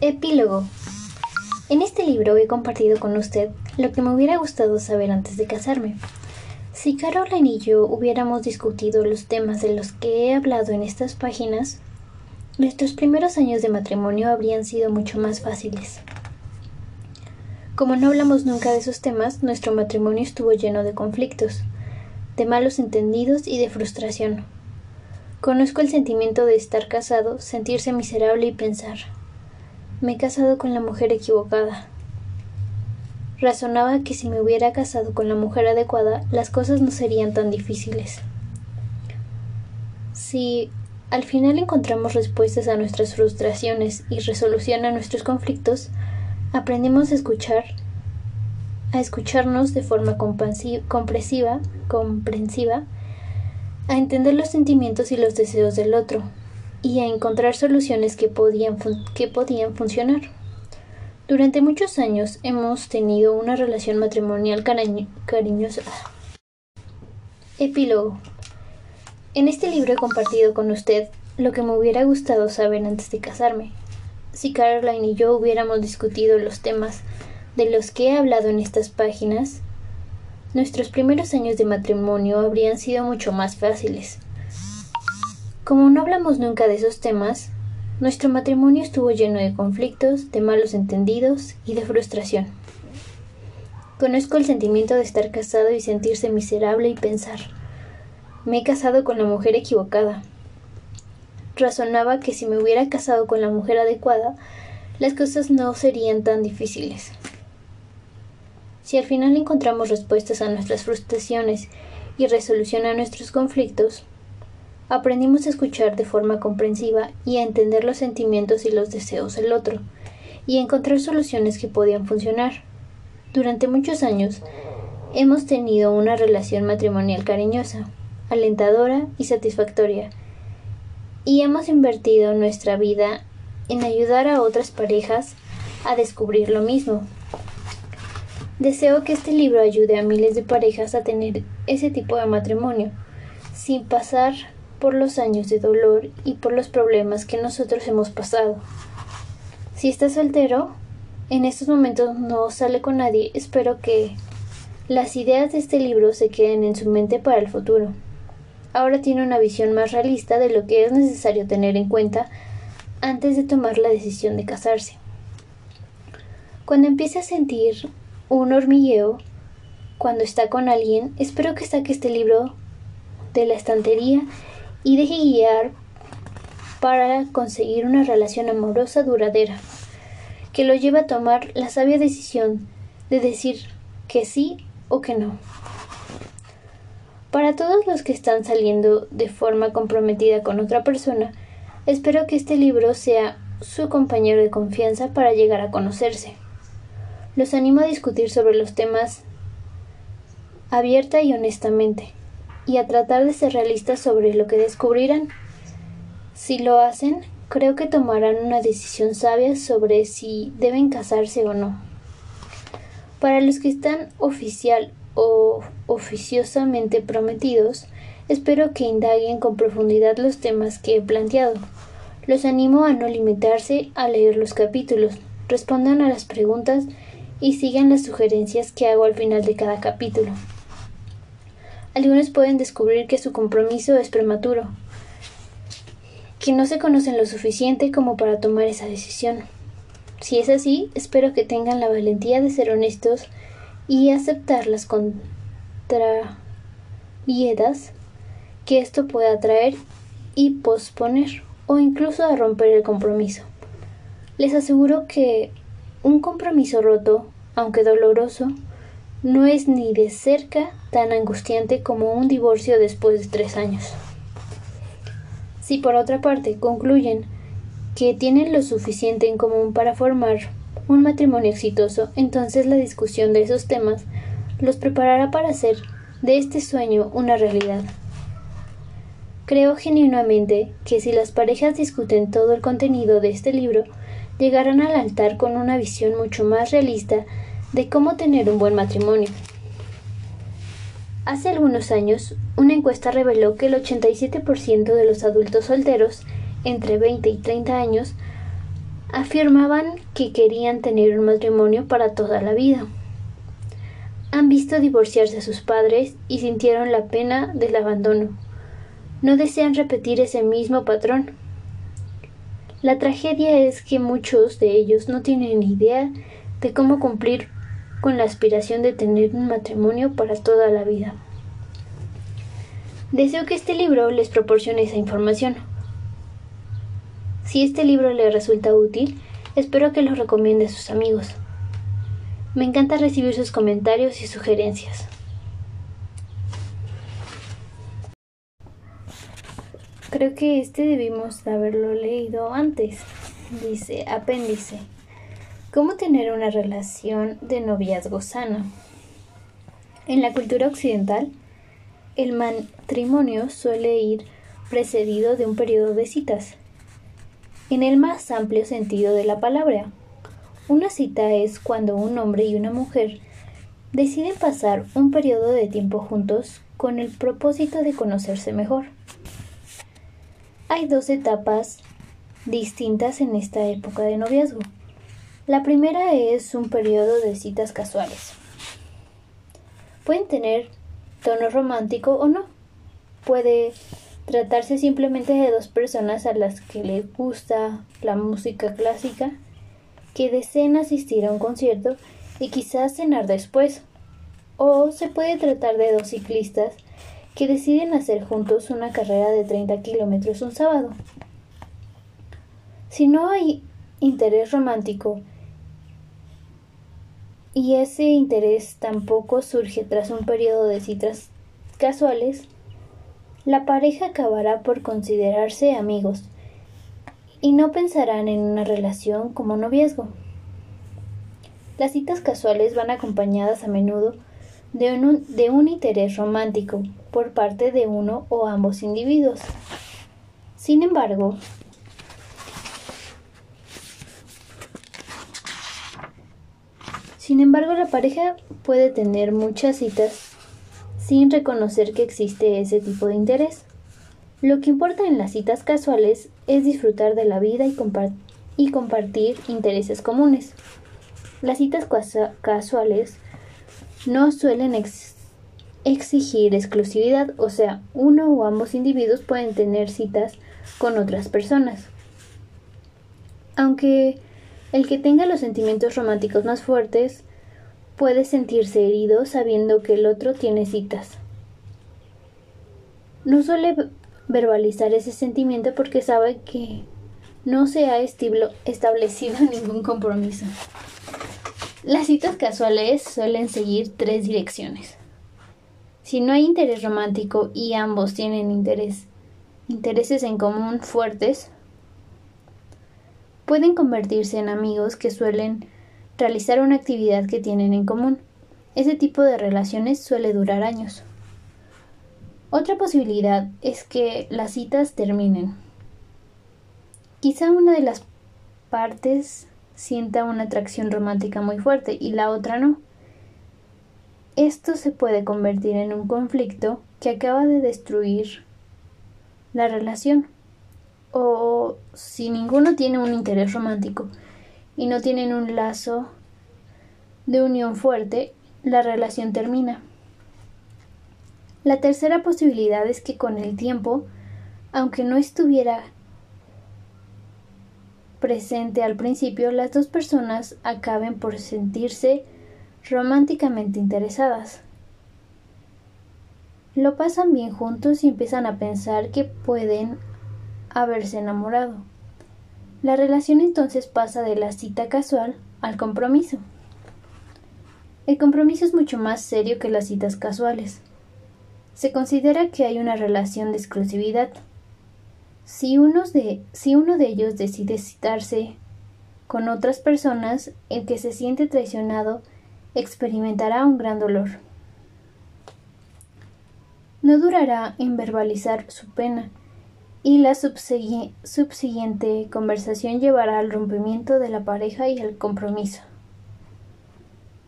Epílogo. En este libro he compartido con usted lo que me hubiera gustado saber antes de casarme. Si Caroline y yo hubiéramos discutido los temas de los que he hablado en estas páginas, nuestros primeros años de matrimonio habrían sido mucho más fáciles. Como no hablamos nunca de esos temas, nuestro matrimonio estuvo lleno de conflictos, de malos entendidos y de frustración. Conozco el sentimiento de estar casado, sentirse miserable y pensar, me he casado con la mujer equivocada. Razonaba que si me hubiera casado con la mujer adecuada, las cosas no serían tan difíciles. Si al final encontramos respuestas a nuestras frustraciones y resolución a nuestros conflictos, aprendimos a escuchar, a escucharnos de forma comprensiva, comprensiva a entender los sentimientos y los deseos del otro y a encontrar soluciones que podían, que podían funcionar. Durante muchos años hemos tenido una relación matrimonial cariñosa. Epílogo. En este libro he compartido con usted lo que me hubiera gustado saber antes de casarme. Si Caroline y yo hubiéramos discutido los temas de los que he hablado en estas páginas, nuestros primeros años de matrimonio habrían sido mucho más fáciles. Como no hablamos nunca de esos temas, nuestro matrimonio estuvo lleno de conflictos, de malos entendidos y de frustración. Conozco el sentimiento de estar casado y sentirse miserable y pensar, me he casado con la mujer equivocada. Razonaba que si me hubiera casado con la mujer adecuada, las cosas no serían tan difíciles. Si al final encontramos respuestas a nuestras frustraciones y resolución a nuestros conflictos, aprendimos a escuchar de forma comprensiva y a entender los sentimientos y los deseos del otro, y a encontrar soluciones que podían funcionar. Durante muchos años hemos tenido una relación matrimonial cariñosa, alentadora y satisfactoria, y hemos invertido nuestra vida en ayudar a otras parejas a descubrir lo mismo, Deseo que este libro ayude a miles de parejas a tener ese tipo de matrimonio, sin pasar por los años de dolor y por los problemas que nosotros hemos pasado. Si estás soltero, en estos momentos no sale con nadie, espero que las ideas de este libro se queden en su mente para el futuro. Ahora tiene una visión más realista de lo que es necesario tener en cuenta antes de tomar la decisión de casarse. Cuando empiece a sentir un hormigueo cuando está con alguien, espero que saque este libro de la estantería y deje guiar para conseguir una relación amorosa duradera, que lo lleve a tomar la sabia decisión de decir que sí o que no. Para todos los que están saliendo de forma comprometida con otra persona, espero que este libro sea su compañero de confianza para llegar a conocerse. Los animo a discutir sobre los temas abierta y honestamente, y a tratar de ser realistas sobre lo que descubrirán. Si lo hacen, creo que tomarán una decisión sabia sobre si deben casarse o no. Para los que están oficial o oficiosamente prometidos, espero que indaguen con profundidad los temas que he planteado. Los animo a no limitarse a leer los capítulos, respondan a las preguntas y sigan las sugerencias que hago al final de cada capítulo. Algunos pueden descubrir que su compromiso es prematuro, que no se conocen lo suficiente como para tomar esa decisión. Si es así, espero que tengan la valentía de ser honestos y aceptar las contraviedas que esto pueda traer y posponer o incluso a romper el compromiso. Les aseguro que un compromiso roto, aunque doloroso, no es ni de cerca tan angustiante como un divorcio después de tres años. Si por otra parte concluyen que tienen lo suficiente en común para formar un matrimonio exitoso, entonces la discusión de esos temas los preparará para hacer de este sueño una realidad. Creo genuinamente que si las parejas discuten todo el contenido de este libro, llegarán al altar con una visión mucho más realista de cómo tener un buen matrimonio. Hace algunos años, una encuesta reveló que el 87% de los adultos solteros entre 20 y 30 años afirmaban que querían tener un matrimonio para toda la vida. Han visto divorciarse a sus padres y sintieron la pena del abandono. No desean repetir ese mismo patrón. La tragedia es que muchos de ellos no tienen idea de cómo cumplir con la aspiración de tener un matrimonio para toda la vida. Deseo que este libro les proporcione esa información. Si este libro les resulta útil, espero que lo recomiende a sus amigos. Me encanta recibir sus comentarios y sugerencias. Creo que este debimos haberlo leído antes. Dice, apéndice. ¿Cómo tener una relación de noviazgo sano? En la cultura occidental, el matrimonio suele ir precedido de un periodo de citas. En el más amplio sentido de la palabra, una cita es cuando un hombre y una mujer deciden pasar un periodo de tiempo juntos con el propósito de conocerse mejor. Hay dos etapas distintas en esta época de noviazgo. La primera es un periodo de citas casuales. Pueden tener tono romántico o no. Puede tratarse simplemente de dos personas a las que les gusta la música clásica, que deseen asistir a un concierto y quizás cenar después. O se puede tratar de dos ciclistas que deciden hacer juntos una carrera de 30 kilómetros un sábado. Si no hay interés romántico y ese interés tampoco surge tras un periodo de citas casuales, la pareja acabará por considerarse amigos y no pensarán en una relación como noviazgo. Las citas casuales van acompañadas a menudo de un, de un interés romántico por parte de uno o ambos individuos. Sin embargo, Sin embargo, la pareja puede tener muchas citas sin reconocer que existe ese tipo de interés. Lo que importa en las citas casuales es disfrutar de la vida y, compartir intereses comunes. Las citas casuales no suelen exigir exclusividad, o sea, uno o ambos individuos pueden tener citas con otras personas. Aunque el que tenga los sentimientos románticos más fuertes puede sentirse herido sabiendo que el otro tiene citas. No suele verbalizar ese sentimiento porque sabe que no se ha establecido ningún compromiso. Las citas casuales suelen seguir tres direcciones. Si no hay interés romántico y ambos tienen intereses en común fuertes, pueden convertirse en amigos que suelen realizar una actividad que tienen en común. Ese tipo de relaciones suele durar años. Otra posibilidad es que las citas terminen. Quizá una de las partes sienta una atracción romántica muy fuerte y la otra no. Esto se puede convertir en un conflicto que acaba de destruir la relación o si ninguno tiene un interés romántico y no tienen un lazo de unión fuerte, la relación termina. La tercera posibilidad es que con el tiempo, aunque no estuviera presente al principio, las dos personas acaben por sentirse románticamente interesadas. Lo pasan bien juntos y empiezan a pensar que pueden haberse enamorado. La relación entonces pasa de la cita casual al compromiso. El compromiso es mucho más serio que las citas casuales. Se considera que hay una relación de exclusividad. Si, uno de, si uno de ellos decide citarse con otras personas, el que se siente traicionado experimentará un gran dolor. No durará en verbalizar su pena, y la subsiguiente conversación llevará al rompimiento de la pareja y al compromiso.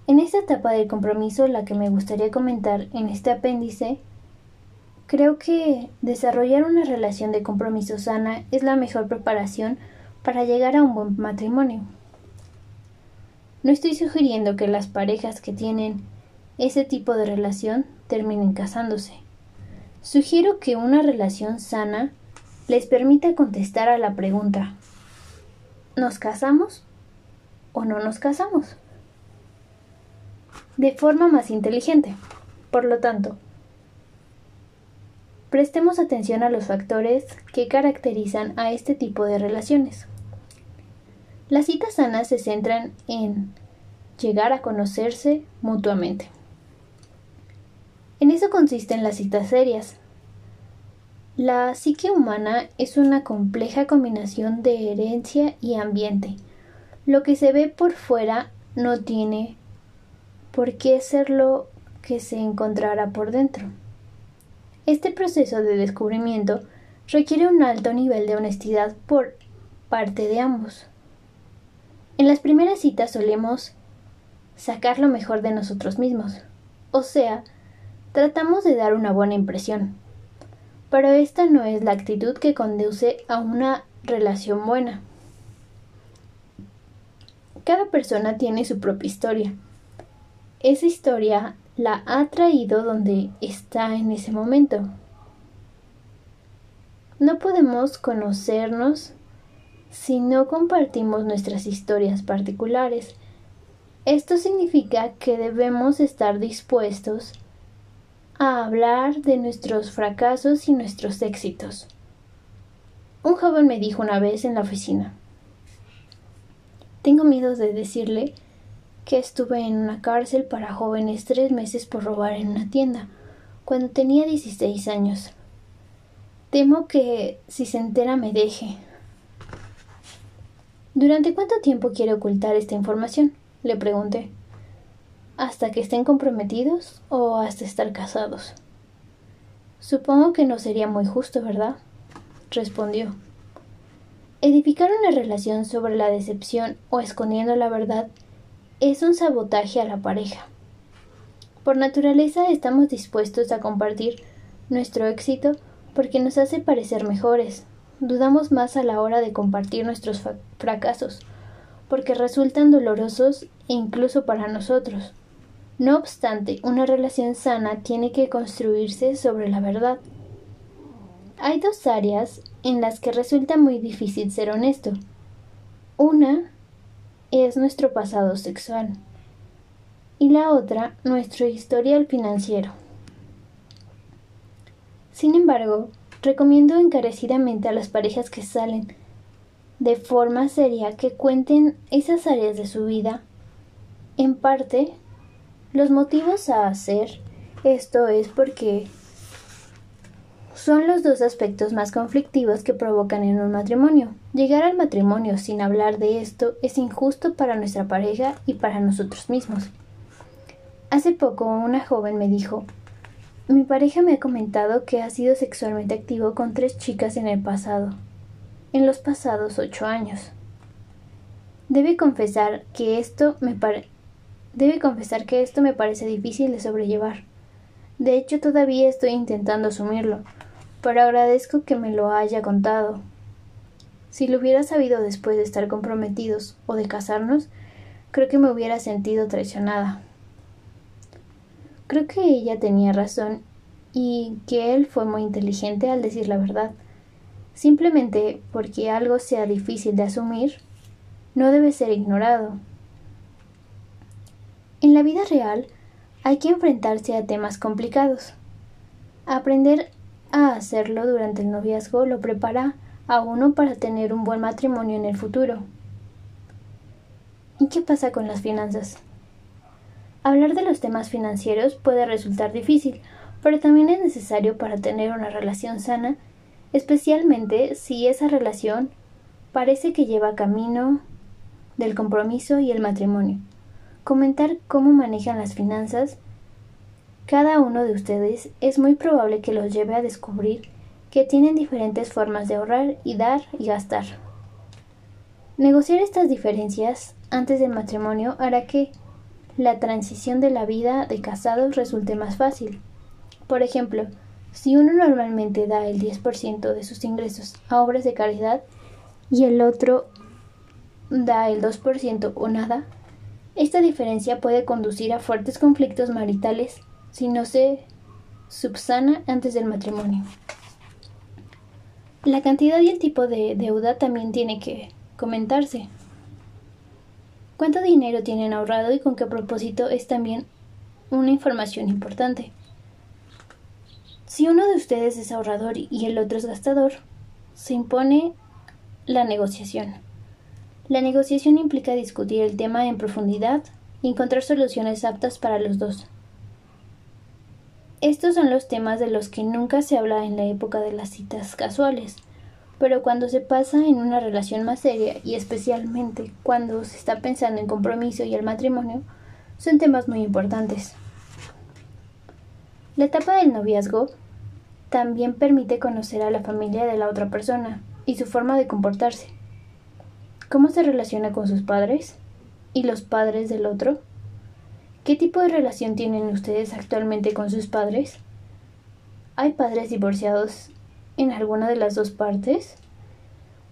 En esta etapa del compromiso, la que me gustaría comentar en este apéndice, creo que desarrollar una relación de compromiso sana es la mejor preparación para llegar a un buen matrimonio. No estoy sugiriendo que las parejas que tienen ese tipo de relación terminen casándose. Sugiero que una relación sana les permita contestar a la pregunta ¿Nos casamos o no nos casamos? De forma más inteligente. Por lo tanto, prestemos atención a los factores que caracterizan a este tipo de relaciones. Las citas sanas se centran en llegar a conocerse mutuamente. En eso consisten las citas serias. La psique humana es una compleja combinación de herencia y ambiente. Lo que se ve por fuera no tiene por qué ser lo que se encontrará por dentro. Este proceso de descubrimiento requiere un alto nivel de honestidad por parte de ambos. En las primeras citas solemos sacar lo mejor de nosotros mismos, o sea, tratamos de dar una buena impresión. Pero esta no es la actitud que conduce a una relación buena. Cada persona tiene su propia historia. Esa historia la ha traído donde está en ese momento. No podemos conocernos si no compartimos nuestras historias particulares. Esto significa que debemos estar dispuestos a hablar de nuestros fracasos y nuestros éxitos. Un joven me dijo una vez en la oficina, tengo miedo de decirle que estuve en una cárcel para jóvenes tres meses por robar en una tienda, cuando tenía 16 años. Temo que si se entera me deje. ¿Durante cuánto tiempo quiere ocultar esta información? le pregunté. ¿Hasta que estén comprometidos o hasta estar casados? Supongo que no sería muy justo, ¿verdad? respondió. Edificar una relación sobre la decepción o escondiendo la verdad es un sabotaje a la pareja. Por naturaleza estamos dispuestos a compartir nuestro éxito porque nos hace parecer mejores, dudamos más a la hora de compartir nuestros fracasos, porque resultan dolorosos e incluso para nosotros. No obstante, una relación sana tiene que construirse sobre la verdad. Hay dos áreas en las que resulta muy difícil ser honesto. Una es nuestro pasado sexual y la otra nuestro historial financiero. Sin embargo, Recomiendo encarecidamente a las parejas que salen de forma seria que cuenten esas áreas de su vida. En parte, los motivos a hacer esto es porque son los dos aspectos más conflictivos que provocan en un matrimonio. Llegar al matrimonio sin hablar de esto es injusto para nuestra pareja y para nosotros mismos. Hace poco una joven me dijo mi pareja me ha comentado que ha sido sexualmente activo con tres chicas en el pasado, en los pasados ocho años. Debe confesar que esto me debe confesar que esto me parece difícil de sobrellevar. De hecho, todavía estoy intentando asumirlo, pero agradezco que me lo haya contado. Si lo hubiera sabido después de estar comprometidos o de casarnos, creo que me hubiera sentido traicionada. Creo que ella tenía razón y que él fue muy inteligente al decir la verdad. Simplemente porque algo sea difícil de asumir, no debe ser ignorado. En la vida real hay que enfrentarse a temas complicados. Aprender a hacerlo durante el noviazgo lo prepara a uno para tener un buen matrimonio en el futuro. ¿Y qué pasa con las finanzas? Hablar de los temas financieros puede resultar difícil, pero también es necesario para tener una relación sana, especialmente si esa relación parece que lleva camino del compromiso y el matrimonio. Comentar cómo manejan las finanzas cada uno de ustedes es muy probable que los lleve a descubrir que tienen diferentes formas de ahorrar y dar y gastar. Negociar estas diferencias antes del matrimonio hará que la transición de la vida de casados resulte más fácil. Por ejemplo, si uno normalmente da el 10% de sus ingresos a obras de caridad, y el otro da el 2% o nada, esta diferencia puede conducir a fuertes conflictos maritales si no se subsana antes del matrimonio. La cantidad y el tipo de deuda también tiene que comentarse. ¿Cuánto dinero tienen ahorrado y con qué propósito es también una información importante? Si uno de ustedes es ahorrador y el otro es gastador, se impone la negociación. La negociación implica discutir el tema en profundidad y encontrar soluciones aptas para los dos. Estos son los temas de los que nunca se habla en la época de las citas casuales, pero cuando se pasa en una relación más seria y especialmente cuando se está pensando en compromiso y el matrimonio, son temas muy importantes. La etapa del noviazgo también permite conocer a la familia de la otra persona y su forma de comportarse. ¿Cómo se relaciona con sus padres? ¿Y los padres del otro? ¿Qué tipo de relación tienen ustedes actualmente con sus padres? ¿Hay padres divorciados en alguna de las dos partes?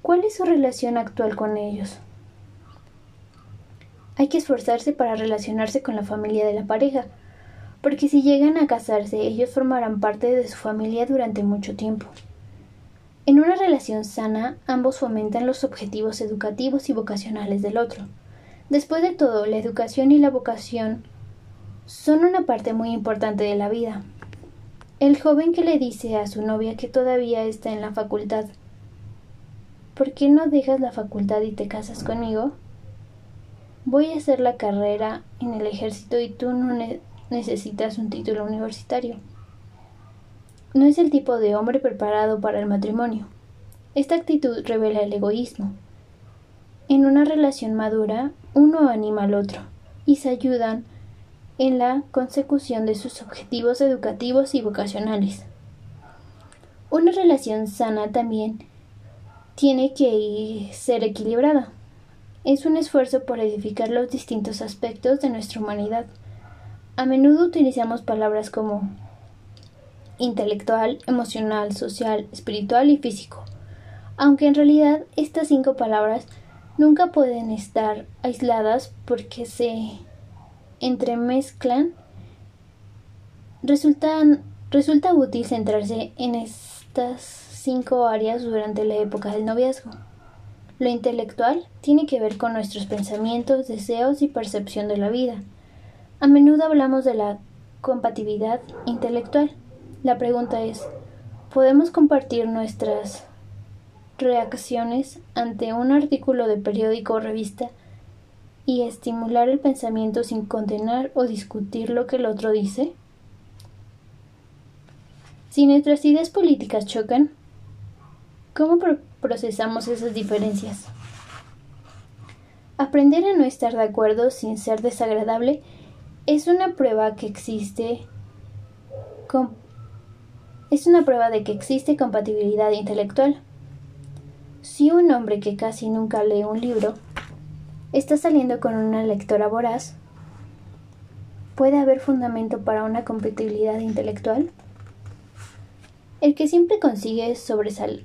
¿Cuál es su relación actual con ellos? Hay que esforzarse para relacionarse con la familia de la pareja, porque si llegan a casarse ellos formarán parte de su familia durante mucho tiempo. En una relación sana, ambos fomentan los objetivos educativos y vocacionales del otro. Después de todo, la educación y la vocación son una parte muy importante de la vida. El joven que le dice a su novia que todavía está en la facultad, ¿por qué no dejas la facultad y te casas conmigo? Voy a hacer la carrera en el ejército y tú no necesitas un título universitario. No es el tipo de hombre preparado para el matrimonio. Esta actitud revela el egoísmo. En una relación madura, uno anima al otro y se ayudan en la consecución de sus objetivos educativos y vocacionales. Una relación sana también tiene que ser equilibrada. Es un esfuerzo por edificar los distintos aspectos de nuestra humanidad. A menudo utilizamos palabras como intelectual, emocional, social, espiritual y físico, aunque en realidad estas cinco palabras nunca pueden estar aisladas porque se entremezclan, resulta útil centrarse en estas cinco áreas durante la época del noviazgo. Lo intelectual tiene que ver con nuestros pensamientos, deseos y percepción de la vida. A menudo hablamos de la compatibilidad intelectual. La pregunta es, ¿podemos compartir nuestras reacciones ante un artículo de periódico o revista y estimular el pensamiento sin condenar o discutir lo que el otro dice? Si nuestras ideas políticas chocan, ¿cómo procesamos esas diferencias? Aprender a no estar de acuerdo sin ser desagradable es una prueba que existe es una prueba de que existe compatibilidad intelectual. Si un hombre que casi nunca lee un libro está saliendo con una lectora voraz, ¿puede haber fundamento para una compatibilidad intelectual? El que siempre consigue, sobresal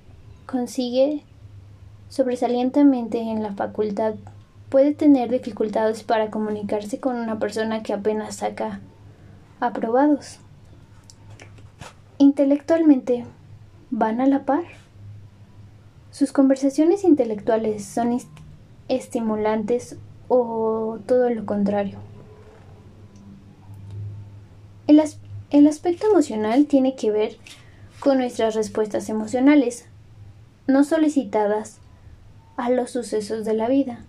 sobresalientemente en la facultad puede tener dificultades para comunicarse con una persona que apenas saca aprobados. Intelectualmente, ¿van a la par? Sus conversaciones intelectuales son estimulantes o todo lo contrario. El, aspecto emocional tiene que ver con nuestras respuestas emocionales, no solicitadas a los sucesos de la vida.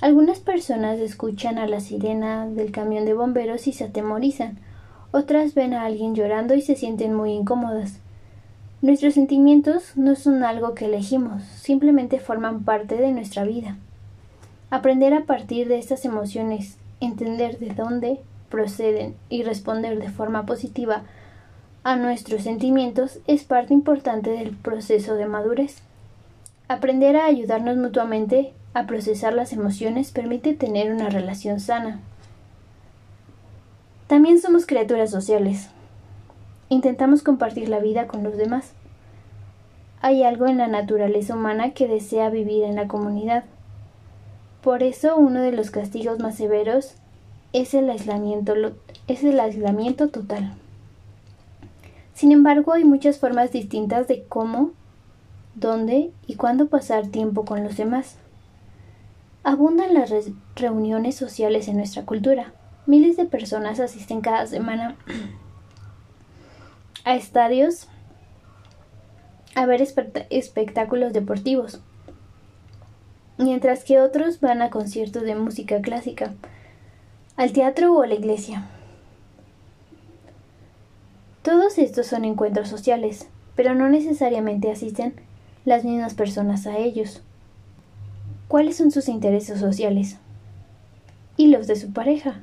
Algunas personas escuchan a la sirena del camión de bomberos y se atemorizan, otras ven a alguien llorando y se sienten muy incómodas. Nuestros sentimientos no son algo que elegimos, simplemente forman parte de nuestra vida. Aprender a partir de estas emociones, entender de dónde proceden y responder de forma positiva a nuestros sentimientos es parte importante del proceso de madurez. Aprender a ayudarnos mutuamente a procesar las emociones permite tener una relación sana. También somos criaturas sociales. Intentamos compartir la vida con los demás. hay algo en la naturaleza humana que desea vivir en la comunidad. Por eso uno de los castigos más severos es el aislamiento, total. Sin embargo, hay muchas formas distintas de cómo, dónde y cuándo pasar tiempo con los demás. Abundan las reuniones sociales en nuestra cultura. Miles de personas asisten cada semana a estadios a ver espectáculos deportivos, mientras que otros van a conciertos de música clásica, al teatro o a la iglesia. Todos estos son encuentros sociales, pero no necesariamente asisten las mismas personas a ellos. ¿Cuáles son sus intereses sociales? ¿Y los de su pareja?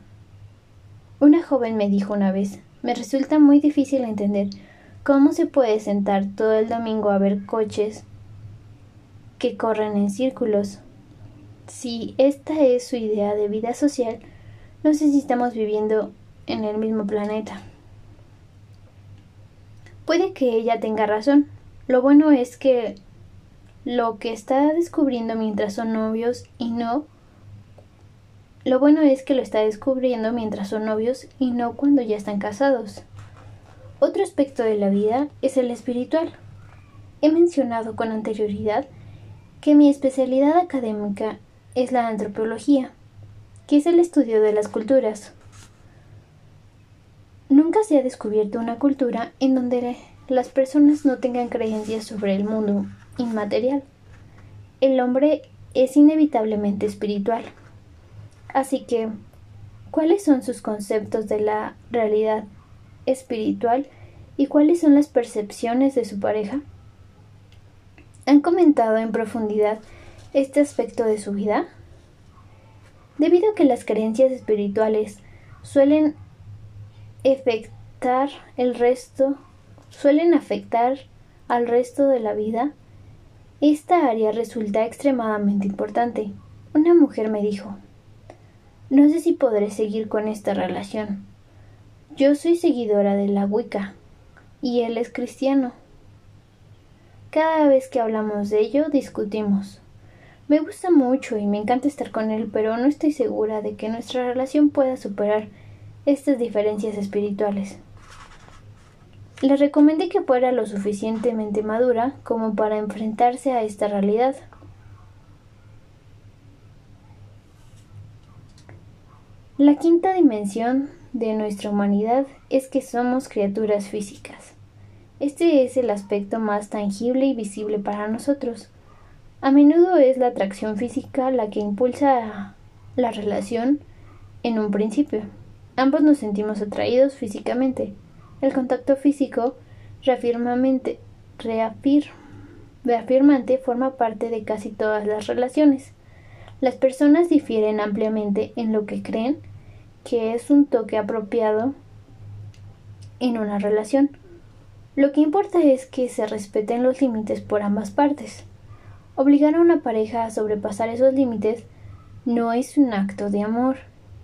Una joven me dijo una vez, me resulta muy difícil entender ¿Cómo se puede sentar todo el domingo a ver coches que corren en círculos? Si esta es su idea de vida social, no sé si estamos viviendo en el mismo planeta. Puede que ella tenga razón. Lo bueno es que lo que está descubriendo mientras son novios y no lo bueno es que lo está descubriendo mientras son novios y no cuando ya están casados. Otro aspecto de la vida es el espiritual. He mencionado con anterioridad que mi especialidad académica es la antropología, que es el estudio de las culturas. Nunca se ha descubierto una cultura en donde las personas no tengan creencias sobre el mundo inmaterial. El hombre es inevitablemente espiritual. Así que, ¿cuáles son sus conceptos de la realidad espiritual y cuáles son las percepciones de su pareja? ¿Han comentado en profundidad este aspecto de su vida? Debido a que las creencias espirituales suelen afectar el resto, suelen afectar al resto de la vida, esta área resulta extremadamente importante. Una mujer me dijo, no sé si podré seguir con esta relación. Yo soy seguidora de la Wicca y él es cristiano. Cada vez que hablamos de ello discutimos. Me gusta mucho y me encanta estar con él, pero no estoy segura de que nuestra relación pueda superar estas diferencias espirituales. Le recomendé que fuera lo suficientemente madura como para enfrentarse a esta realidad. La quinta dimensión de nuestra humanidad es que somos criaturas físicas. Este es el aspecto más tangible y visible para nosotros. A menudo es la atracción física la que impulsa la relación en un principio. Ambos nos sentimos atraídos físicamente. El contacto físico reafirmante forma parte de casi todas las relaciones. Las personas difieren ampliamente en lo que creen que es un toque apropiado en una relación. Lo que importa es que se respeten los límites por ambas partes. Obligar a una pareja a sobrepasar esos límites no es un acto de amor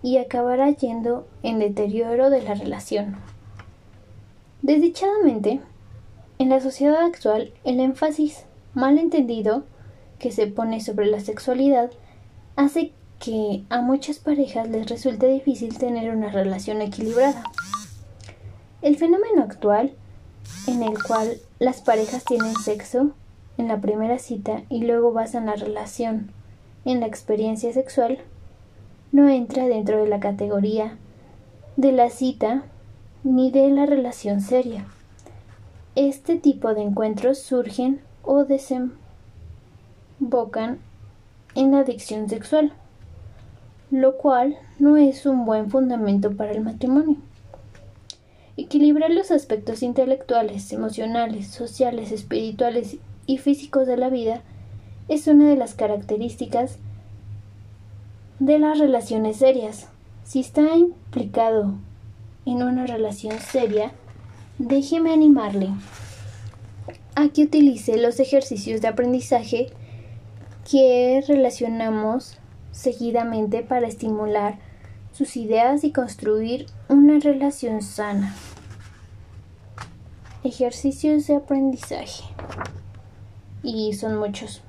y acabará yendo en deterioro de la relación. Desdichadamente, en la sociedad actual, el énfasis mal entendido que se pone sobre la sexualidad hace que a muchas parejas les resulta difícil tener una relación equilibrada. El fenómeno actual, en el cual las parejas tienen sexo en la primera cita y luego basan la relación en la experiencia sexual, no entra dentro de la categoría de la cita ni de la relación seria. Este tipo de encuentros surgen o desembocan en la adicción sexual lo cual no es un buen fundamento para el matrimonio. Equilibrar los aspectos intelectuales, emocionales, sociales, espirituales y físicos de la vida es una de las características de las relaciones serias. Si está implicado en una relación seria, déjeme animarle a que utilice los ejercicios de aprendizaje que relacionamos seguidamente para estimular sus ideas y construir una relación sana. Ejercicios de aprendizaje. y son muchos.